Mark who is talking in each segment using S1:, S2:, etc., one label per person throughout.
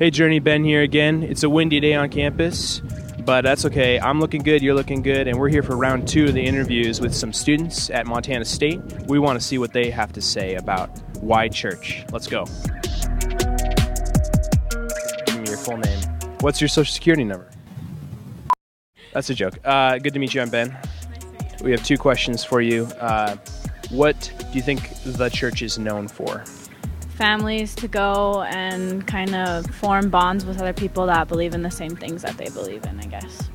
S1: Hey, Journey, Ben here again. It's a windy day on campus, but that's okay. I'm looking good, you're looking good, and we're here for round two of the interviews with some students at Montana State. We want to see what they have to say about why church. Let's go. Give me your full name. What's your social security number? That's a joke. Uh, good to meet you. I'm Ben. We have two questions for you. Uh, what do you think the church is known for?
S2: Families to go and kind of form bonds with other people that believe in the same things that they believe in, I guess.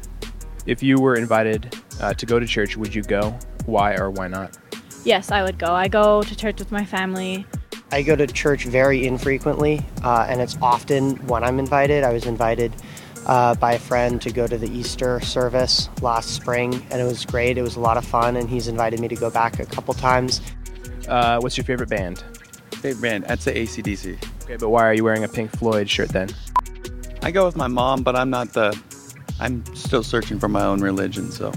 S1: If you were invited uh, to go to church, would you go? Why or why not?
S2: Yes, I would go. I go to church with my family.
S3: I go to church very infrequently, uh, and it's often when I'm invited. I was invited uh, by a friend to go to the Easter service last spring, and it was great. It was a lot of fun, and he's invited me to go back a couple times.
S1: Uh, what's your favorite band?
S4: Favorite band? I'd say ACDC.
S1: Okay, but why are you wearing a Pink Floyd shirt then?
S4: I go with my mom, but I'm not the. I'm still searching for my own religion, so.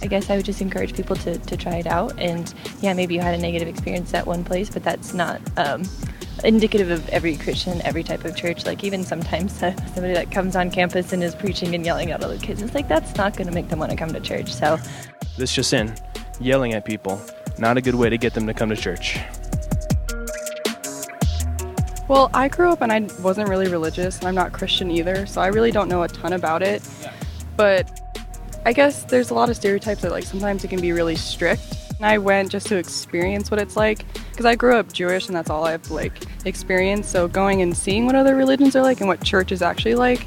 S5: I guess I would just encourage people to, to try it out. And yeah, maybe you had a negative experience at one place, but that's not um, indicative of every Christian, every type of church. Like even sometimes uh, somebody that comes on campus and is preaching and yelling at other kids, it's like that's not going to make them want to come to church. So
S1: this just in, yelling at people, not a good way to get them to come to church.
S6: Well, I grew up and I wasn't really religious, and I'm not Christian either, so I really don't know a ton about it. But I guess there's a lot of stereotypes that, like, sometimes it can be really strict. And I went just to experience what it's like, because I grew up Jewish, and that's all I've, like, experienced. So going and seeing what other religions are like and what church is actually like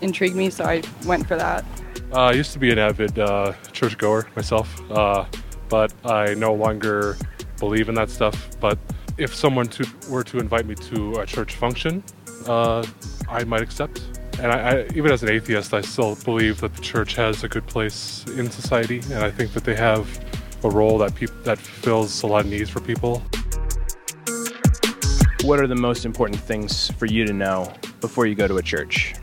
S6: intrigued me, so I went for that.
S7: Uh, I used to be an avid uh, churchgoer myself, uh, but I no longer believe in that stuff. But if someone to, were to invite me to a church function, uh, I might accept. And I, I, even as an atheist, I still believe that the church has a good place in society, and I think that they have a role that peop- that fills a lot of needs for people.
S1: What are the most important things for you to know before you go to a church?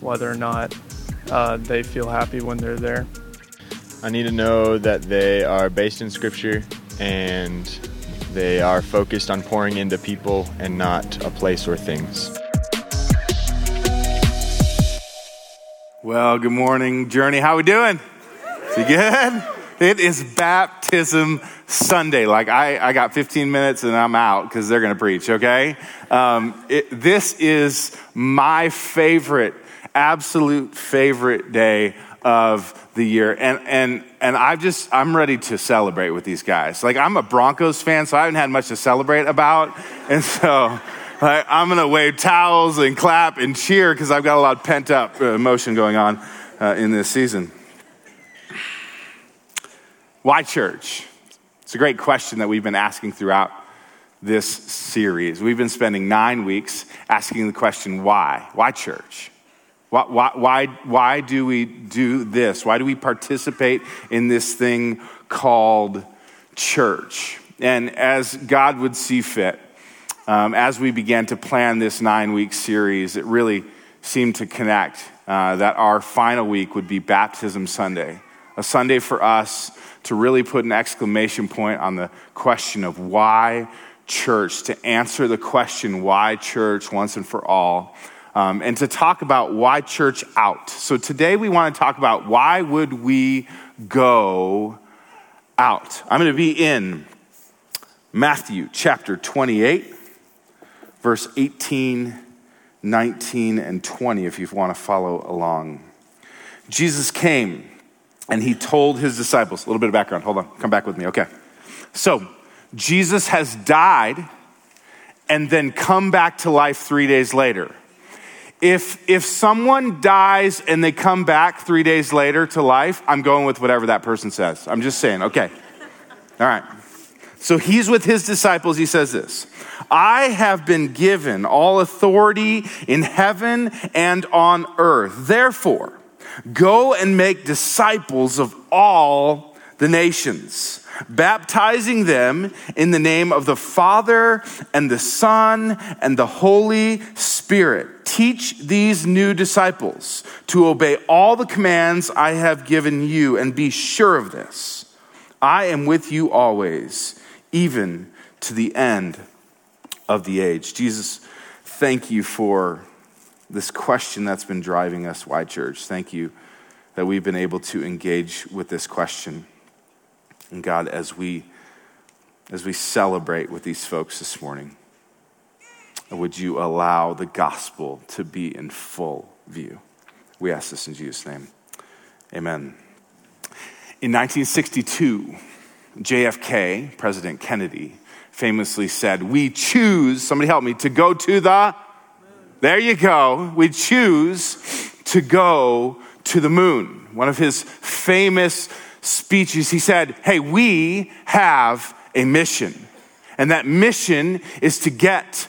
S8: Whether or not uh, they feel happy when they're there.
S9: I need to know that they are based in Scripture and they are focused on pouring into people and not a place or things.
S10: Well, good morning, Journey. How we doing? Is you good? It is baptism Sunday. Like I, I got 15 minutes and I'm out because they're going to preach. Okay. Um, it, this is my favorite, absolute favorite day of the year. And, and, and I've just, I'm ready to celebrate with these guys. Like, I'm a Broncos fan, so I haven't had much to celebrate about. And so, like, I'm going to wave towels and clap and cheer because I've got a lot of pent up uh, emotion going on uh, in this season. Why church? It's a great question that we've been asking throughout this series. We've been spending nine weeks asking the question, why? Why church? Why, why, why, why do we do this? Why do we participate in this thing called church? And as God would see fit, um, as we began to plan this nine week series, it really seemed to connect uh, that our final week would be Baptism Sunday, a Sunday for us to really put an exclamation point on the question of why church, to answer the question, why church once and for all um, and to talk about why church out. So today we want to talk about why would we go out. I'm going to be in Matthew chapter 28, verse 18, 19, and 20, if you want to follow along. Jesus came and he told his disciples, a little bit of background, hold on, come back with me, okay. So, Jesus has died and then come back to life three days later if if someone dies and they come back three days later to life, I'm going with whatever that person says. I'm just saying, okay. All right. So he's with his disciples. He says this I have been given all authority in heaven and on earth. Therefore, go and make disciples of all the nations baptizing them in the name of the Father and the Son and the Holy Spirit. Spirit, teach these new disciples to obey all the commands I have given you, and be sure of this I am with you always, even to the end of the age. Jesus, thank you for this question that's been driving us, why church? Thank you that we've been able to engage with this question. And God, as we as we celebrate with these folks this morning, would you allow the gospel to be in full view? We ask this in Jesus' name. Amen. In 1962, JFK, President Kennedy, famously said, We choose, somebody help me, to go to the, there you go, we choose to go to the moon. One of his famous speeches, he said, Hey, we have a mission. And that mission is to get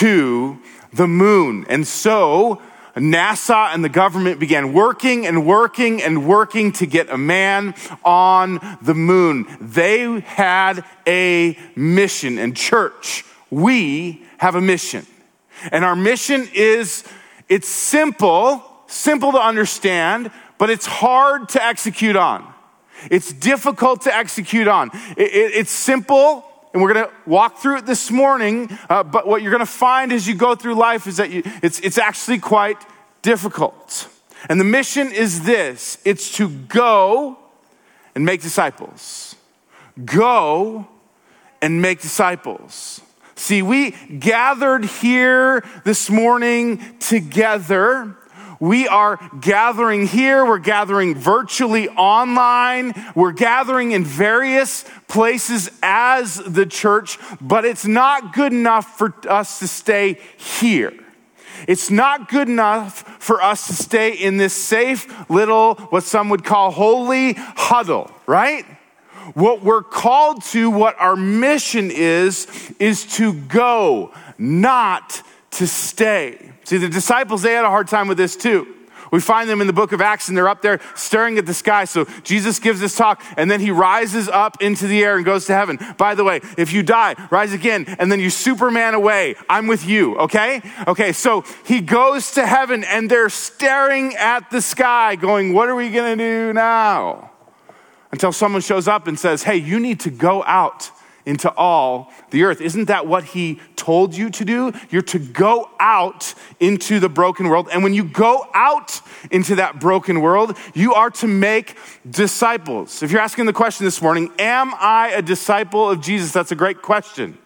S10: to the moon. And so NASA and the government began working and working and working to get a man on the moon. They had a mission. And church, we have a mission. And our mission is, it's simple, simple to understand, but it's hard to execute on. It's difficult to execute on. It, it, it's simple, and we're going to walk through it this morning, uh, but what you're going to find as you go through life is that you, it's, it's actually quite difficult. And the mission is this it's to go and make disciples. Go and make disciples. See, we gathered here this morning together we are gathering here, we're gathering virtually online, we're gathering in various places as the church, but it's not good enough for us to stay here. It's not good enough for us to stay in this safe little, what some would call holy huddle, right? What we're called to, what our mission is, is to go, not to stay. See, the disciples, they had a hard time with this too. We find them in the book of Acts and they're up there staring at the sky. So Jesus gives this talk and then he rises up into the air and goes to heaven. By the way, if you die, rise again and then you Superman away. I'm with you, okay? Okay, so he goes to heaven and they're staring at the sky going, What are we gonna do now? Until someone shows up and says, Hey, you need to go out into all the earth. Isn't that what he told you to do? You're to go out into the broken world. And when you go out into that broken world, you are to make disciples. If you're asking the question this morning, Am I a disciple of Jesus? That's a great question.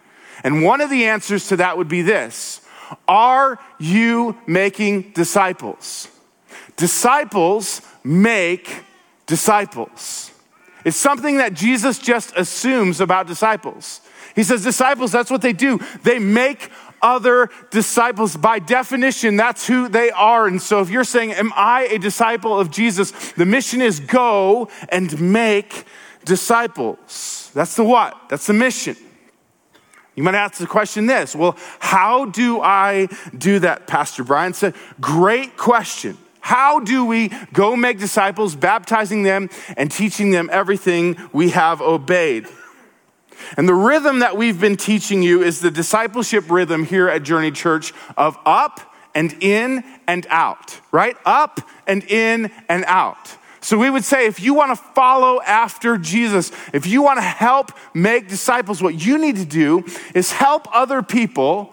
S10: And one of the answers to that would be this Are you making disciples? Disciples make disciples. It's something that Jesus just assumes about disciples. He says, Disciples, that's what they do. They make other disciples. By definition, that's who they are. And so if you're saying, Am I a disciple of Jesus? The mission is go and make disciples. That's the what? That's the mission. You might ask the question this well, how do I do that, Pastor Brian said? Great question. How do we go make disciples, baptizing them and teaching them everything we have obeyed? And the rhythm that we've been teaching you is the discipleship rhythm here at Journey Church of up and in and out, right? Up and in and out. So we would say if you want to follow after Jesus, if you want to help make disciples, what you need to do is help other people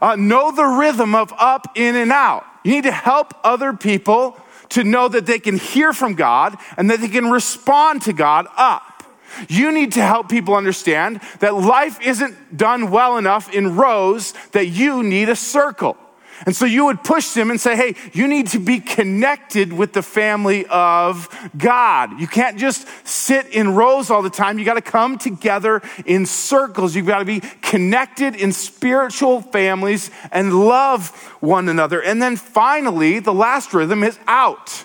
S10: uh, know the rhythm of up, in, and out. You need to help other people to know that they can hear from God and that they can respond to God up. You need to help people understand that life isn't done well enough in rows that you need a circle. And so you would push them and say, hey, you need to be connected with the family of God. You can't just sit in rows all the time. You got to come together in circles. You've got to be connected in spiritual families and love one another. And then finally, the last rhythm is out.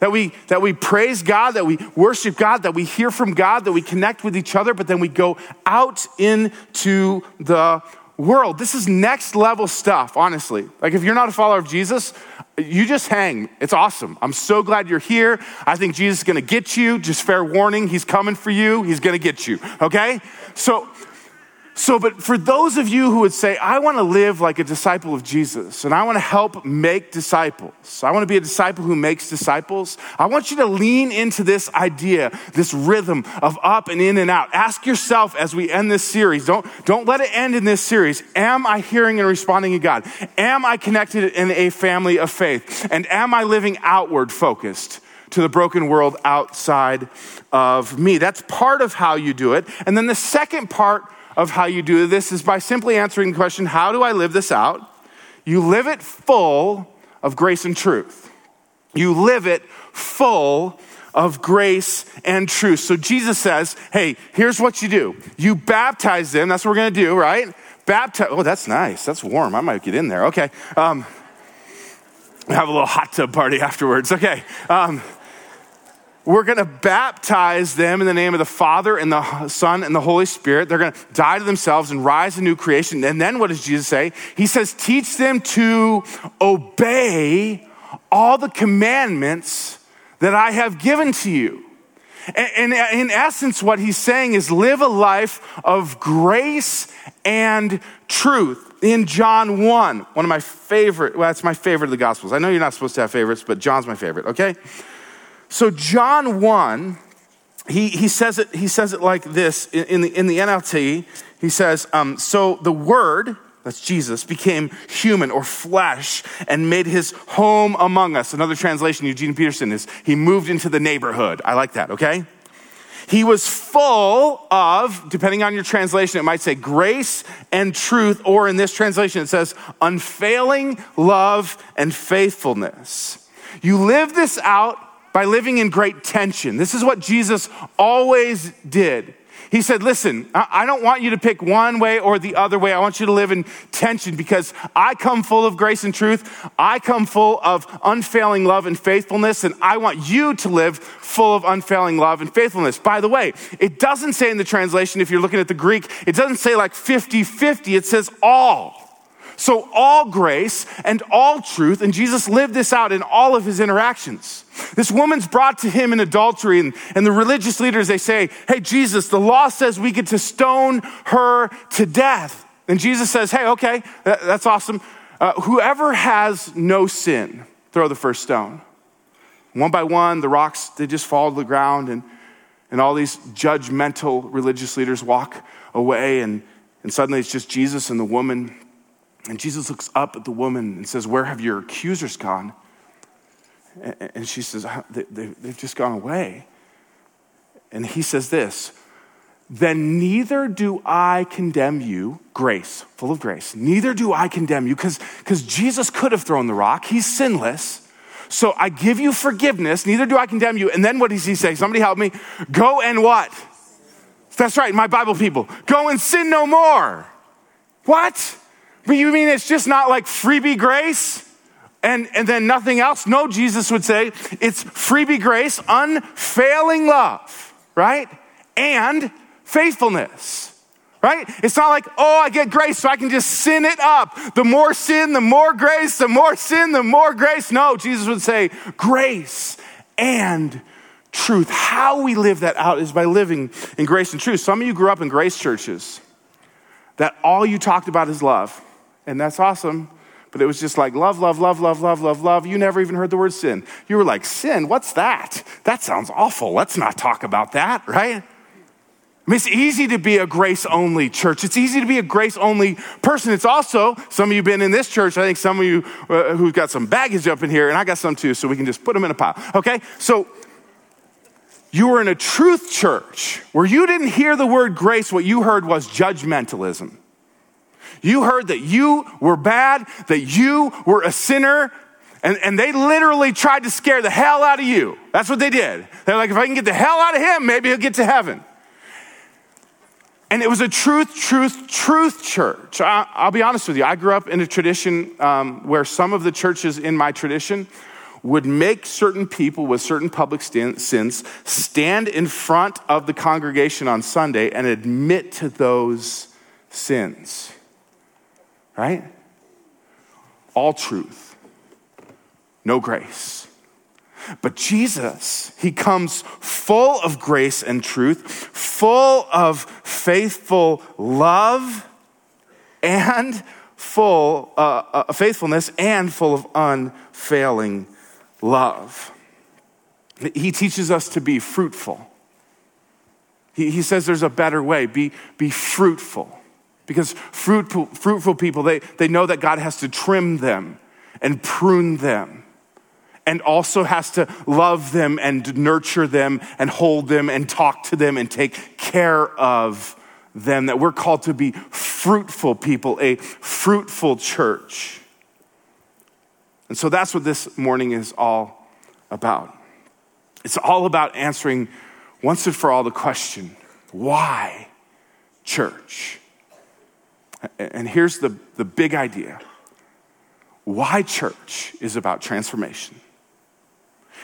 S10: That we, that we praise God, that we worship God, that we hear from God, that we connect with each other, but then we go out into the world. This is next level stuff, honestly. Like, if you're not a follower of Jesus, you just hang. It's awesome. I'm so glad you're here. I think Jesus is gonna get you. Just fair warning, he's coming for you. He's gonna get you, okay? So, So, but for those of you who would say, I want to live like a disciple of Jesus and I want to help make disciples, I want to be a disciple who makes disciples, I want you to lean into this idea, this rhythm of up and in and out. Ask yourself as we end this series, don't, don't let it end in this series. Am I hearing and responding to God? Am I connected in a family of faith? And am I living outward focused? to the broken world outside of me. That's part of how you do it. And then the second part of how you do this is by simply answering the question, How do I live this out? You live it full of grace and truth. You live it full of grace and truth. So Jesus says, Hey, here's what you do. You baptize them. That's what we're going to do, right? Baptize. Oh, that's nice. That's warm. I might get in there. Okay. Um, have a little hot tub party afterwards. Okay. Um, we're going to baptize them in the name of the Father and the Son and the Holy Spirit. They're going to die to themselves and rise a new creation. And then what does Jesus say? He says, teach them to obey all the commandments that I have given to you. And in essence, what he's saying is live a life of grace and truth. In John 1, one of my favorite, well, that's my favorite of the Gospels. I know you're not supposed to have favorites, but John's my favorite, okay? So, John 1, he, he, says, it, he says it like this in, in the, in the NLT. He says, um, So the Word, that's Jesus, became human or flesh and made his home among us. Another translation, Eugene Peterson, is he moved into the neighborhood. I like that, okay? He was full of, depending on your translation, it might say grace and truth, or in this translation, it says unfailing love and faithfulness. You live this out by living in great tension. This is what Jesus always did. He said, Listen, I don't want you to pick one way or the other way. I want you to live in tension because I come full of grace and truth. I come full of unfailing love and faithfulness, and I want you to live full of unfailing love and faithfulness. By the way, it doesn't say in the translation, if you're looking at the Greek, it doesn't say like 50 50, it says all. So, all grace and all truth, and Jesus lived this out in all of his interactions. This woman's brought to him in adultery, and, and the religious leaders, they say, Hey, Jesus, the law says we get to stone her to death. And Jesus says, Hey, okay, that, that's awesome. Uh, whoever has no sin, throw the first stone. One by one, the rocks, they just fall to the ground, and, and all these judgmental religious leaders walk away, and, and suddenly it's just Jesus and the woman and Jesus looks up at the woman and says, Where have your accusers gone? And she says, They've just gone away. And he says this Then neither do I condemn you, grace, full of grace, neither do I condemn you, because Jesus could have thrown the rock. He's sinless. So I give you forgiveness, neither do I condemn you. And then what does he say? Somebody help me. Go and what? That's right, my Bible people. Go and sin no more. What? But you mean it's just not like freebie grace? And, and then nothing else? No, Jesus would say it's freebie grace, unfailing love, right? And faithfulness right? It's not like, oh, I get grace, so I can just sin it up. The more sin, the more grace, the more sin, the more grace. No, Jesus would say grace and truth. How we live that out is by living in grace and truth. Some of you grew up in grace churches that all you talked about is love. And that's awesome. But it was just like love, love, love, love, love, love, love. You never even heard the word sin. You were like, sin? What's that? That sounds awful. Let's not talk about that, right? I mean, it's easy to be a grace only church. It's easy to be a grace only person. It's also, some of you have been in this church. I think some of you uh, who've got some baggage up in here, and I got some too, so we can just put them in a pile. Okay? So, you were in a truth church where you didn't hear the word grace. What you heard was judgmentalism. You heard that you were bad, that you were a sinner, and, and they literally tried to scare the hell out of you. That's what they did. They're like, if I can get the hell out of him, maybe he'll get to heaven. And it was a truth, truth, truth church. I, will be honest with you. I grew up in a tradition um, where some of the churches in my tradition would make certain people with certain public stand, sins stand in front of the congregation on Sunday and admit to those sins right? All truth, no grace. But Jesus, he comes full of grace and truth, full of faithful love, and full uh, uh, faithfulness, and full of unfailing love. He teaches us to be fruitful. He, he says there's a better way. Be, be fruitful. Because fruitful, fruitful people, they, they know that God has to trim them and prune them and also has to love them and nurture them and hold them and talk to them and take care of them. That we're called to be fruitful people, a fruitful church. And so that's what this morning is all about. It's all about answering once and for all the question why church? And here's the, the big idea why church is about transformation.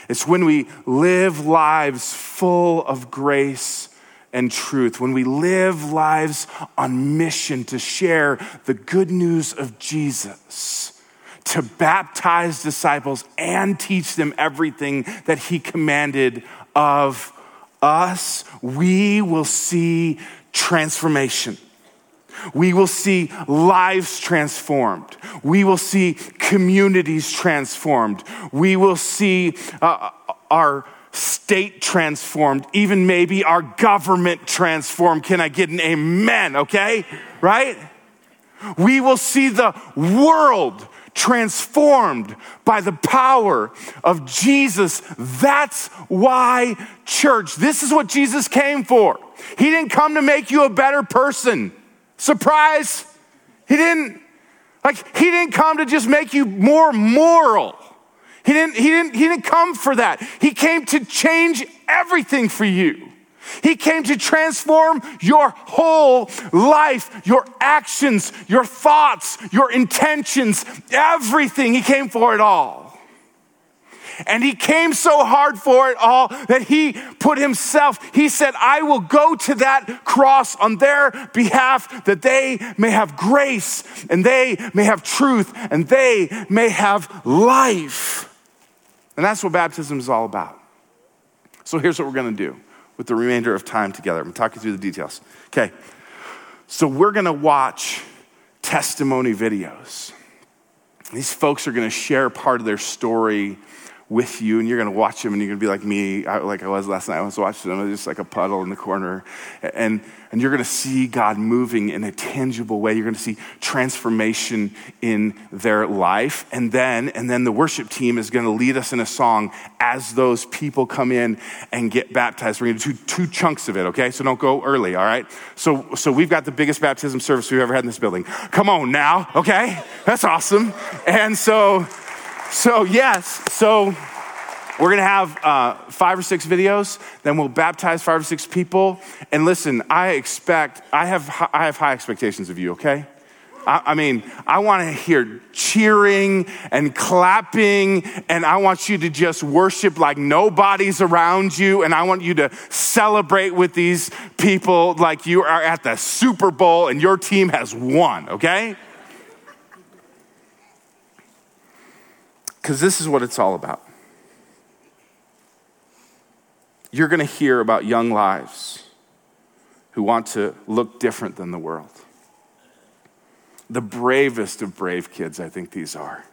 S10: It's when we live lives full of grace and truth, when we live lives on mission to share the good news of Jesus, to baptize disciples and teach them everything that he commanded of us, we will see transformation. We will see lives transformed. We will see communities transformed. We will see uh, our state transformed, even maybe our government transformed. Can I get an amen? Okay? Right? We will see the world transformed by the power of Jesus. That's why church. This is what Jesus came for. He didn't come to make you a better person. Surprise! He didn't, like, he didn't come to just make you more moral. He didn't, he didn't, he didn't come for that. He came to change everything for you. He came to transform your whole life, your actions, your thoughts, your intentions, everything. He came for it all. And he came so hard for it all that he put himself, he said, I will go to that cross on their behalf that they may have grace and they may have truth and they may have life. And that's what baptism is all about. So here's what we're going to do with the remainder of time together. I'm going to talk you through the details. Okay. So we're going to watch testimony videos. These folks are going to share part of their story with you, and you're going to watch them, and you're going to be like me, like I was last night. I was watching them, just like a puddle in the corner. And, and you're going to see God moving in a tangible way. You're going to see transformation in their life. And then, and then the worship team is going to lead us in a song as those people come in and get baptized. We're going to do two chunks of it, okay? So don't go early, all right? So, so we've got the biggest baptism service we've ever had in this building. Come on now, okay? That's awesome. And so, so, yes, so we're going to have uh, five or six videos, then we'll baptize five or six people. And listen, I expect, I have, I have high expectations of you, okay? I, I mean, I want to hear cheering and clapping, and I want you to just worship like nobody's around you, and I want you to celebrate with these people like you are at the Super Bowl and your team has won, okay? Because this is what it's all about. You're going to hear about young lives who want to look different than the world. The bravest of brave kids, I think these are.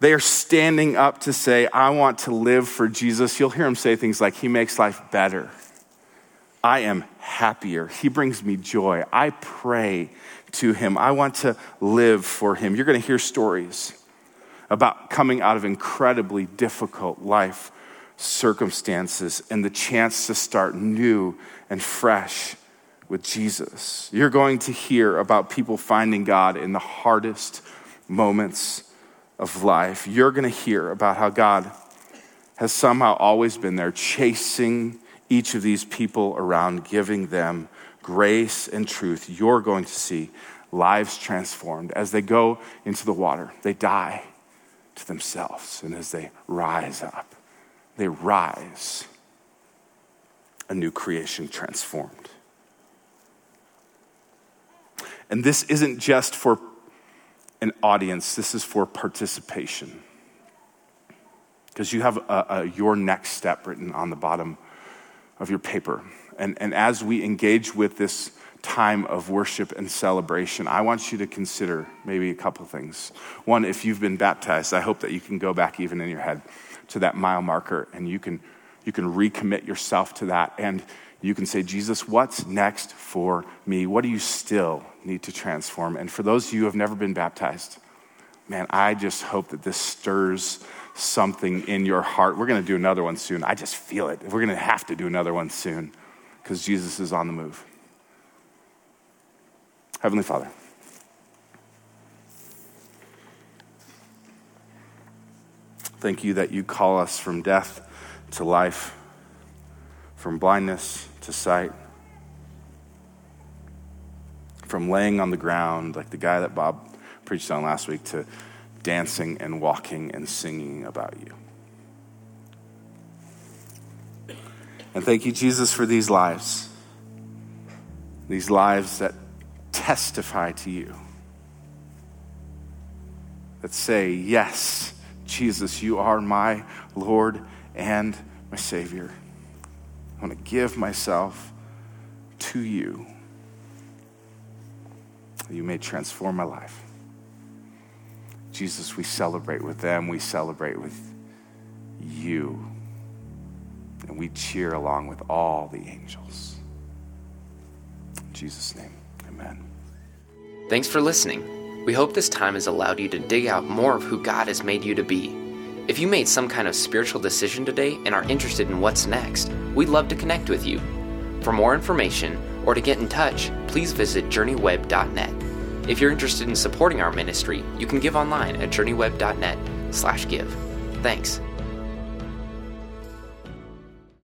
S10: They are standing up to say, I want to live for Jesus. You'll hear them say things like, He makes life better. I am happier. He brings me joy. I pray to him. I want to live for him. You're going to hear stories about coming out of incredibly difficult life circumstances and the chance to start new and fresh with Jesus. You're going to hear about people finding God in the hardest moments of life. You're going to hear about how God has somehow always been there, chasing each of these people around, giving them grace and truth, you're going to see lives transformed as they go into the water. They die to themselves, and as they rise up, they rise a new creation transformed. And this isn't just for an audience, this is for participation. because you have a, a, your next step written on the bottom of your paper. And, and as we engage with this time of worship and celebration, I want you to consider maybe a couple things. One, if you've been baptized, I hope that you can go back even in your head to that mile marker and you can, you can recommit yourself to that. And you can say, Jesus, what's next for me? What do you still need to transform? And for those of you who have never been baptized, man, I just hope that this stirs something in your heart. We're going to do another one soon. I just feel it. We're going to have to do another one soon because Jesus is on the move. Heavenly Father, thank you that you call us from death to life, from blindness to sight, from laying on the ground like the guy that Bob preached on last week to dancing and walking and singing about you. And thank you, Jesus, for these lives, these lives that testify to you, that say, Yes, Jesus, you are my Lord and my Savior. I want to give myself to you. You may transform my life. Jesus, we celebrate with them, we celebrate with you. And we cheer along with all the angels. In Jesus' name, amen.
S11: Thanks for listening. We hope this time has allowed you to dig out more of who God has made you to be. If you made some kind of spiritual decision today and are interested in what's next, we'd love to connect with you. For more information or to get in touch, please visit journeyweb.net. If you're interested in supporting our ministry, you can give online at journeyweb.net slash give. Thanks.